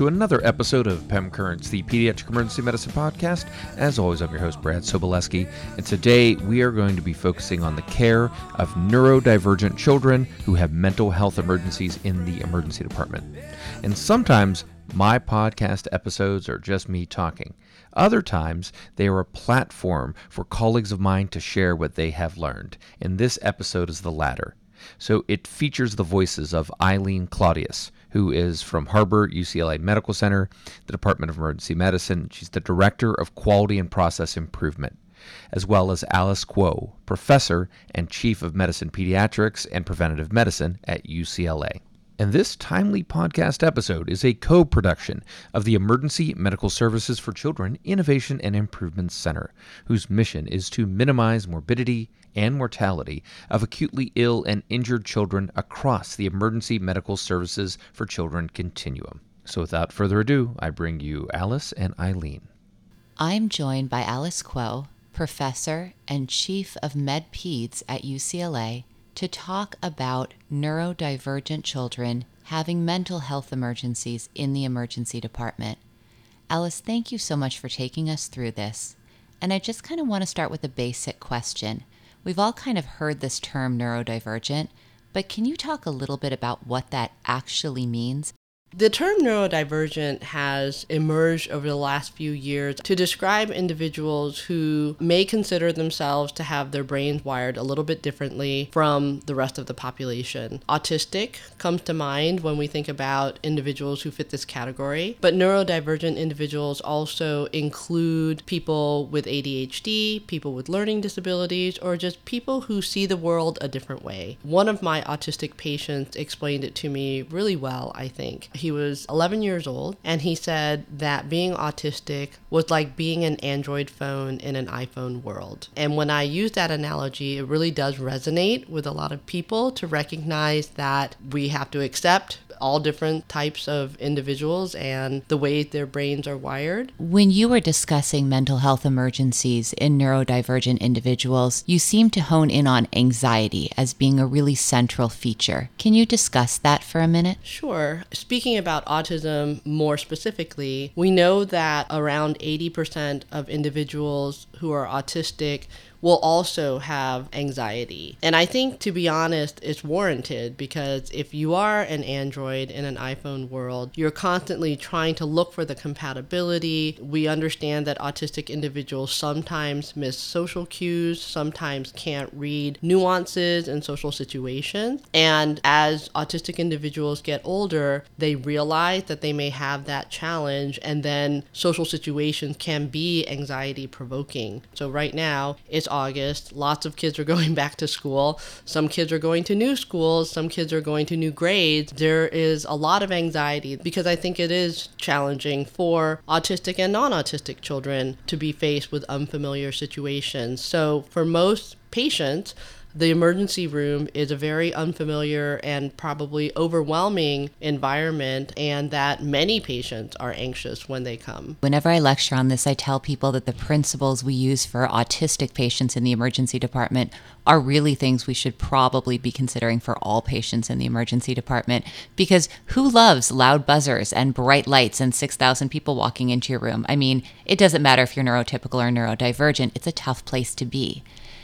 to another episode of PEM Currents, the Pediatric Emergency Medicine Podcast. As always, I'm your host, Brad Sobolewski, and today we are going to be focusing on the care of neurodivergent children who have mental health emergencies in the emergency department. And sometimes my podcast episodes are just me talking. Other times, they are a platform for colleagues of mine to share what they have learned, and this episode is the latter. So it features the voices of Eileen Claudius, who is from Harbor UCLA Medical Center, the Department of Emergency Medicine. She's the Director of Quality and Process Improvement, as well as Alice Kuo, Professor and Chief of Medicine Pediatrics and Preventative Medicine at UCLA. And this timely podcast episode is a co production of the Emergency Medical Services for Children Innovation and Improvement Center, whose mission is to minimize morbidity and mortality of acutely ill and injured children across the Emergency Medical Services for Children continuum. So without further ado, I bring you Alice and Eileen. I'm joined by Alice Kuo, Professor and Chief of Med Peds at UCLA to talk about neurodivergent children having mental health emergencies in the emergency department. Alice, thank you so much for taking us through this. And I just kind of want to start with a basic question. We've all kind of heard this term neurodivergent, but can you talk a little bit about what that actually means? The term neurodivergent has emerged over the last few years to describe individuals who may consider themselves to have their brains wired a little bit differently from the rest of the population. Autistic comes to mind when we think about individuals who fit this category, but neurodivergent individuals also include people with ADHD, people with learning disabilities, or just people who see the world a different way. One of my autistic patients explained it to me really well, I think he was 11 years old, and he said that being autistic was like being an Android phone in an iPhone world. And when I use that analogy, it really does resonate with a lot of people to recognize that we have to accept all different types of individuals and the way their brains are wired. When you were discussing mental health emergencies in neurodivergent individuals, you seemed to hone in on anxiety as being a really central feature. Can you discuss that for a minute? Sure. Speaking about autism more specifically, we know that around 80% of individuals who are autistic will also have anxiety. And I think, to be honest, it's warranted because if you are an Android in an iPhone world, you're constantly trying to look for the compatibility. We understand that autistic individuals sometimes miss social cues, sometimes can't read nuances in social situations. And as autistic individuals get older, they realize that they may have that challenge, and then social situations can be anxiety provoking. So, right now, it's August. Lots of kids are going back to school. Some kids are going to new schools. Some kids are going to new grades. There is a lot of anxiety because I think it is challenging for autistic and non autistic children to be faced with unfamiliar situations. So, for most patients, the emergency room is a very unfamiliar and probably overwhelming environment, and that many patients are anxious when they come. Whenever I lecture on this, I tell people that the principles we use for autistic patients in the emergency department are really things we should probably be considering for all patients in the emergency department because who loves loud buzzers and bright lights and 6,000 people walking into your room? I mean, it doesn't matter if you're neurotypical or neurodivergent, it's a tough place to be.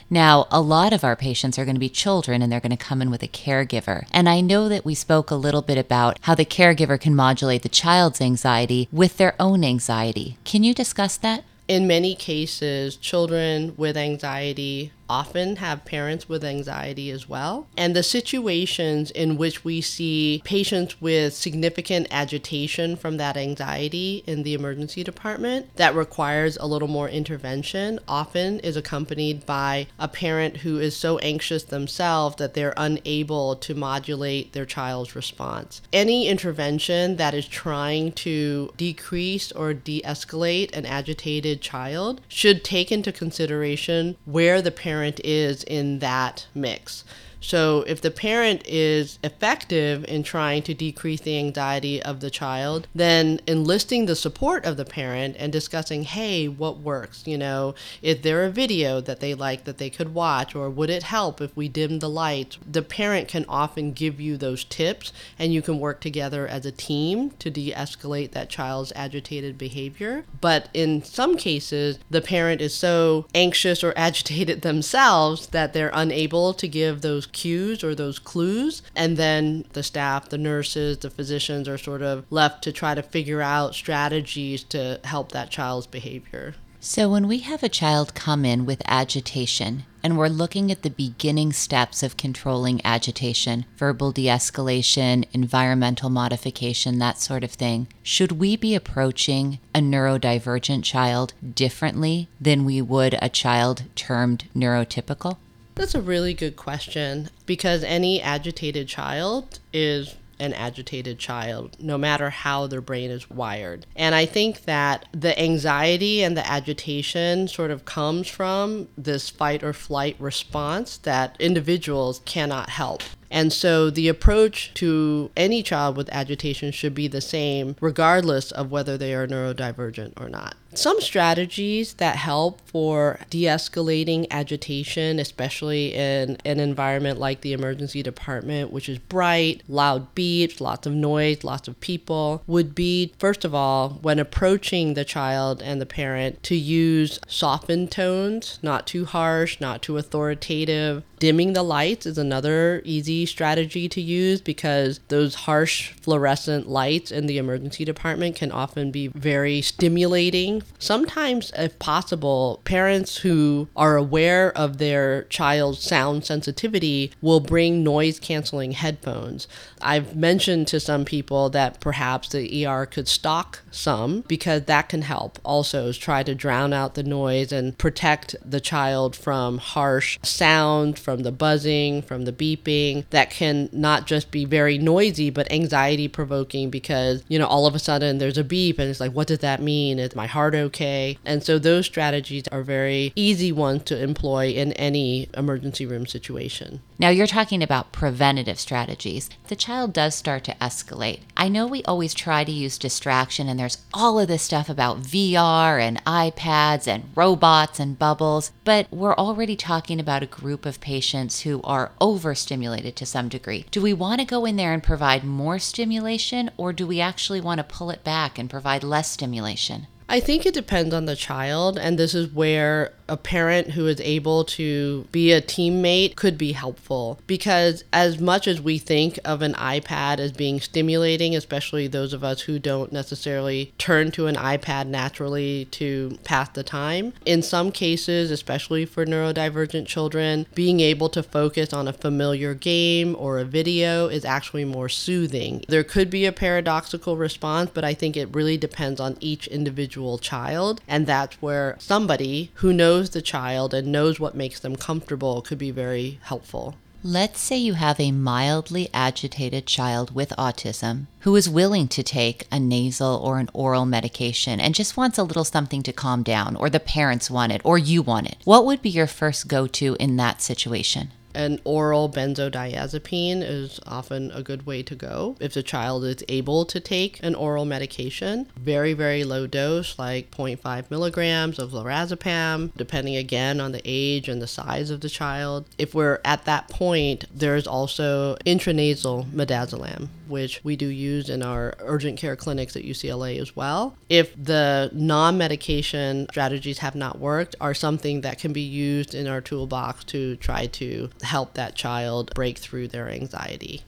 Now, a lot of our patients are going to be children and they're going to come in with a caregiver. And I know that we spoke a little bit about how the caregiver can modulate the child's anxiety with their own anxiety. Can you discuss that? In many cases, children with anxiety often have parents with anxiety as well. And the situations in which we see patients with significant agitation from that anxiety in the emergency department that requires a little more intervention often is accompanied by a parent who is so anxious themselves that they're unable to modulate their child's response. Any intervention that is trying to decrease or de escalate an agitated child should take into consideration where the parent parent is in that mix. So if the parent is effective in trying to decrease the anxiety of the child, then enlisting the support of the parent and discussing, hey, what works? You know, is there a video that they like that they could watch, or would it help if we dim the lights? The parent can often give you those tips, and you can work together as a team to de escalate that child's agitated behavior. But in some cases, the parent is so anxious or agitated themselves that they're unable to give those cues or those clues. And then the staff, the nurses, the physicians are sort of left to try to figure out strategies to help that child's behavior. So, when we have a child come in with agitation and we're looking at the beginning steps of controlling agitation, verbal de escalation, environmental modification, that sort of thing, should we be approaching a neurodivergent child differently than we would a child termed neurotypical? That's a really good question because any agitated child is an agitated child, no matter how their brain is wired. And I think that the anxiety and the agitation sort of comes from this fight or flight response that individuals cannot help. And so the approach to any child with agitation should be the same, regardless of whether they are neurodivergent or not. Some strategies that help for de escalating agitation, especially in an environment like the emergency department, which is bright, loud beeps, lots of noise, lots of people, would be first of all, when approaching the child and the parent, to use softened tones, not too harsh, not too authoritative. Dimming the lights is another easy strategy to use because those harsh fluorescent lights in the emergency department can often be very stimulating Sometimes, if possible, parents who are aware of their child's sound sensitivity will bring noise canceling headphones. I've mentioned to some people that perhaps the ER could stock some because that can help also try to drown out the noise and protect the child from harsh sound, from the buzzing, from the beeping that can not just be very noisy but anxiety provoking because, you know, all of a sudden there's a beep and it's like, what does that mean? Is my heart okay? And so those strategies are very easy ones to employ in any emergency room situation. Now, you're talking about preventative strategies. The child does start to escalate. I know we always try to use distraction, and there's all of this stuff about VR and iPads and robots and bubbles, but we're already talking about a group of patients who are overstimulated to some degree. Do we want to go in there and provide more stimulation, or do we actually want to pull it back and provide less stimulation? I think it depends on the child, and this is where a parent who is able to be a teammate could be helpful because as much as we think of an iPad as being stimulating, especially those of us who don't necessarily turn to an iPad naturally to pass the time, in some cases, especially for neurodivergent children, being able to focus on a familiar game or a video is actually more soothing. There could be a paradoxical response, but I think it really depends on each individual child, and that's where somebody who knows knows the child and knows what makes them comfortable could be very helpful. Let's say you have a mildly agitated child with autism who is willing to take a nasal or an oral medication and just wants a little something to calm down, or the parents want it, or you want it. What would be your first go to in that situation? An oral benzodiazepine is often a good way to go if the child is able to take an oral medication. Very, very low dose, like 0.5 milligrams of lorazepam, depending again on the age and the size of the child. If we're at that point, there's also intranasal midazolam, which we do use in our urgent care clinics at UCLA as well. If the non medication strategies have not worked, are something that can be used in our toolbox to try to help that child break through their anxiety.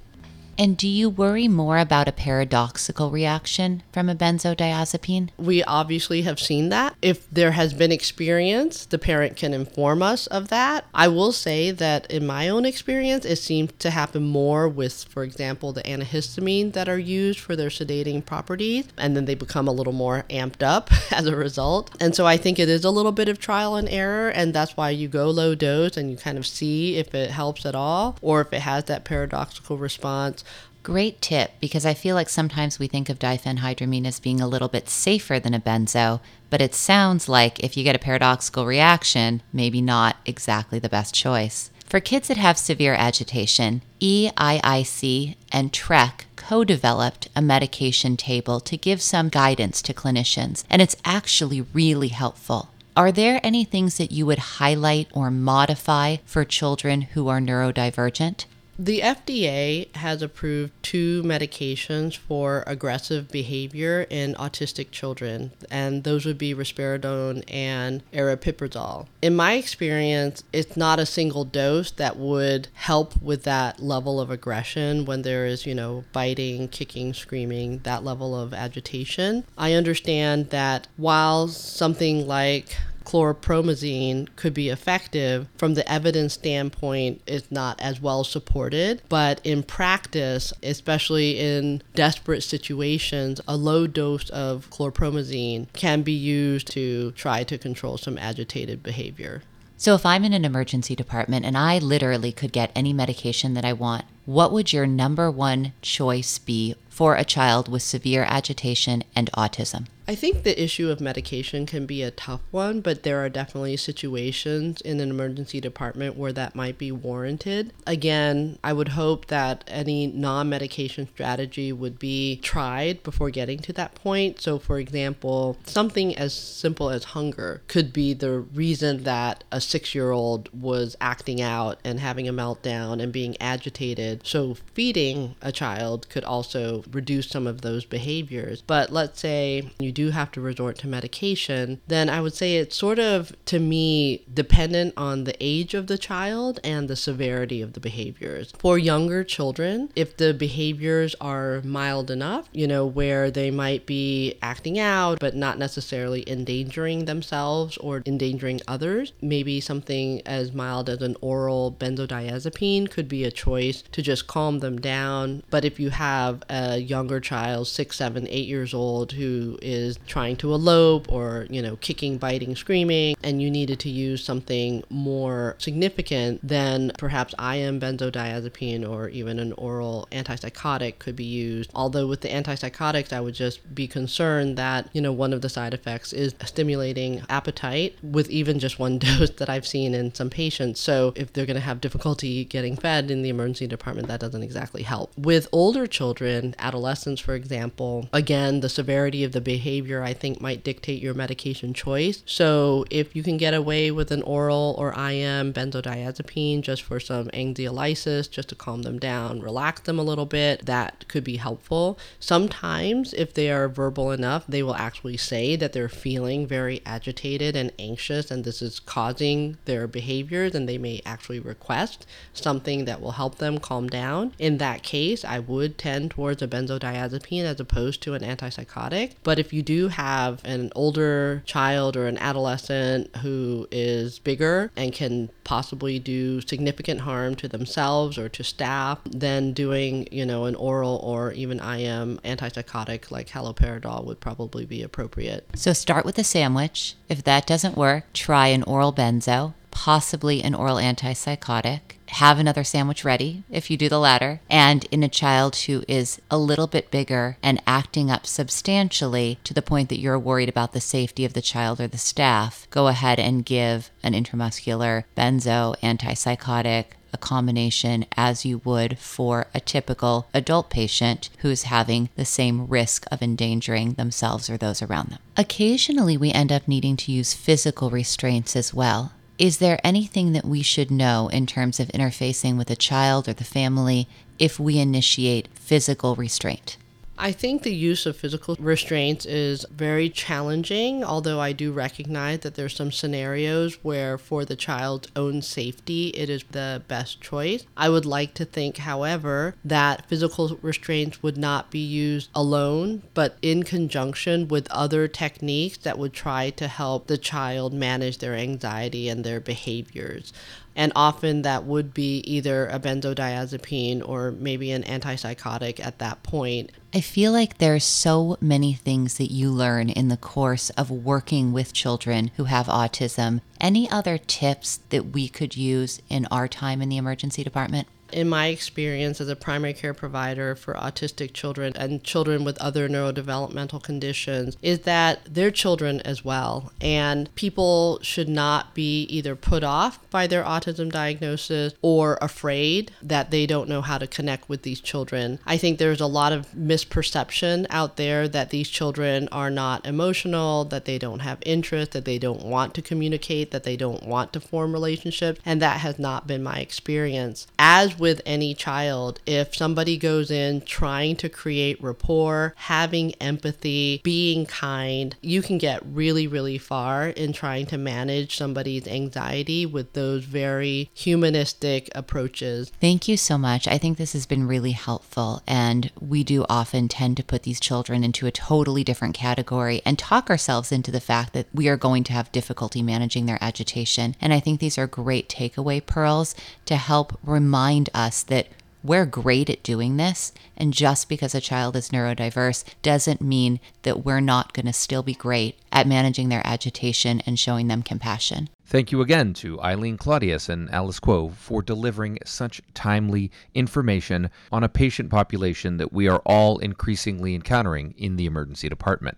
And do you worry more about a paradoxical reaction from a benzodiazepine? We obviously have seen that. If there has been experience, the parent can inform us of that. I will say that in my own experience, it seems to happen more with, for example, the antihistamine that are used for their sedating properties, and then they become a little more amped up as a result. And so I think it is a little bit of trial and error, and that's why you go low dose and you kind of see if it helps at all or if it has that paradoxical response Great tip because I feel like sometimes we think of diphenhydramine as being a little bit safer than a benzo, but it sounds like if you get a paradoxical reaction, maybe not exactly the best choice. For kids that have severe agitation, EIIC and TREC co developed a medication table to give some guidance to clinicians, and it's actually really helpful. Are there any things that you would highlight or modify for children who are neurodivergent? The FDA has approved two medications for aggressive behavior in autistic children, and those would be risperidone and aripiprazole. In my experience, it's not a single dose that would help with that level of aggression when there is, you know, biting, kicking, screaming, that level of agitation. I understand that while something like chlorpromazine could be effective. From the evidence standpoint is not as well supported but in practice especially in desperate situations a low dose of chlorpromazine can be used to try to control some agitated behavior. So if i'm in an emergency department and i literally could get any medication that i want what would your number one choice be for a child with severe agitation and autism I think the issue of medication can be a tough one, but there are definitely situations in an emergency department where that might be warranted. Again, I would hope that any non medication strategy would be tried before getting to that point. So, for example, something as simple as hunger could be the reason that a six year old was acting out and having a meltdown and being agitated. So, feeding a child could also reduce some of those behaviors. But let's say you do have to resort to medication, then I would say it's sort of, to me, dependent on the age of the child and the severity of the behaviors. For younger children, if the behaviors are mild enough, you know, where they might be acting out but not necessarily endangering themselves or endangering others, maybe something as mild as an oral benzodiazepine could be a choice to just calm them down. But if you have a younger child, six, seven, eight years old, who is trying to elope or, you know, kicking, biting, screaming, and you needed to use something more significant, then perhaps IM benzodiazepine or even an oral antipsychotic could be used. Although with the antipsychotics, I would just be concerned that, you know, one of the side effects is stimulating appetite with even just one dose that I've seen in some patients. So if they're going to have difficulty getting fed in the emergency department, that doesn't exactly help. With older children, adolescents, for example, again, the severity of the behavior behavior, I think, might dictate your medication choice. So if you can get away with an oral or IM benzodiazepine just for some anxiolysis, just to calm them down, relax them a little bit, that could be helpful. Sometimes, if they are verbal enough, they will actually say that they're feeling very agitated and anxious, and this is causing their behaviors, and they may actually request something that will help them calm down. In that case, I would tend towards a benzodiazepine as opposed to an antipsychotic. But if you do have an older child or an adolescent who is bigger and can possibly do significant harm to themselves or to staff, then doing, you know, an oral or even IM antipsychotic like haloperidol would probably be appropriate. So start with a sandwich. If that doesn't work, try an oral benzo possibly an oral antipsychotic. Have another sandwich ready if you do the latter. And in a child who is a little bit bigger and acting up substantially to the point that you're worried about the safety of the child or the staff, go ahead and give an intramuscular benzo antipsychotic a combination as you would for a typical adult patient who's having the same risk of endangering themselves or those around them. Occasionally, we end up needing to use physical restraints as well. Is there anything that we should know in terms of interfacing with a child or the family if we initiate physical restraint? I think the use of physical restraints is very challenging, although I do recognize that there's some scenarios where for the child's own safety it is the best choice. I would like to think, however, that physical restraints would not be used alone, but in conjunction with other techniques that would try to help the child manage their anxiety and their behaviors and often that would be either a benzodiazepine or maybe an antipsychotic at that point. I feel like there's so many things that you learn in the course of working with children who have autism. Any other tips that we could use in our time in the emergency department? In my experience as a primary care provider for autistic children and children with other neurodevelopmental conditions, is that they're children as well. And people should not be either put off by their autism diagnosis or afraid that they don't know how to connect with these children. I think there's a lot of misperception out there that these children are not emotional, that they don't have interest, that they don't want to communicate, that they don't want to form relationships, and that has not been my experience. As with any child, if somebody goes in trying to create rapport, having empathy, being kind, you can get really, really far in trying to manage somebody's anxiety with those very humanistic approaches. Thank you so much. I think this has been really helpful. And we do often tend to put these children into a totally different category and talk ourselves into the fact that we are going to have difficulty managing their agitation. And I think these are great takeaway pearls to help remind us that we're great at doing this. And just because a child is neurodiverse doesn't mean that we're not going to still be great at managing their agitation and showing them compassion. Thank you again to Eileen Claudius and Alice Kuo for delivering such timely information on a patient population that we are all increasingly encountering in the emergency department.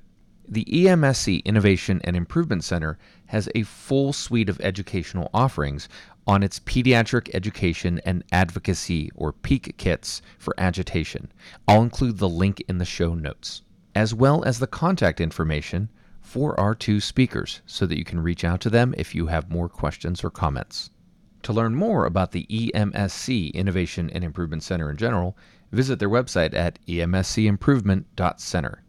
The EMSC Innovation and Improvement Center has a full suite of educational offerings on its Pediatric Education and Advocacy or PEAK kits for agitation. I'll include the link in the show notes, as well as the contact information for our two speakers so that you can reach out to them if you have more questions or comments. To learn more about the EMSC Innovation and Improvement Center in general, visit their website at emscimprovement.center.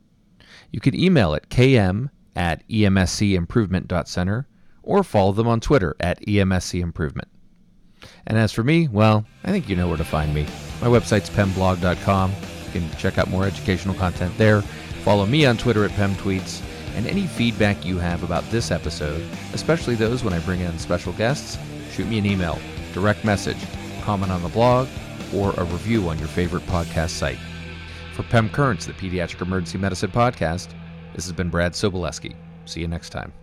You can email at km at emscimprovement.center or follow them on Twitter at emscimprovement. And as for me, well, I think you know where to find me. My website's pemblog.com. You can check out more educational content there. Follow me on Twitter at pemtweets. And any feedback you have about this episode, especially those when I bring in special guests, shoot me an email, direct message, comment on the blog, or a review on your favorite podcast site. For PEM Currents, the Pediatric Emergency Medicine Podcast, this has been Brad Sobolewski. See you next time.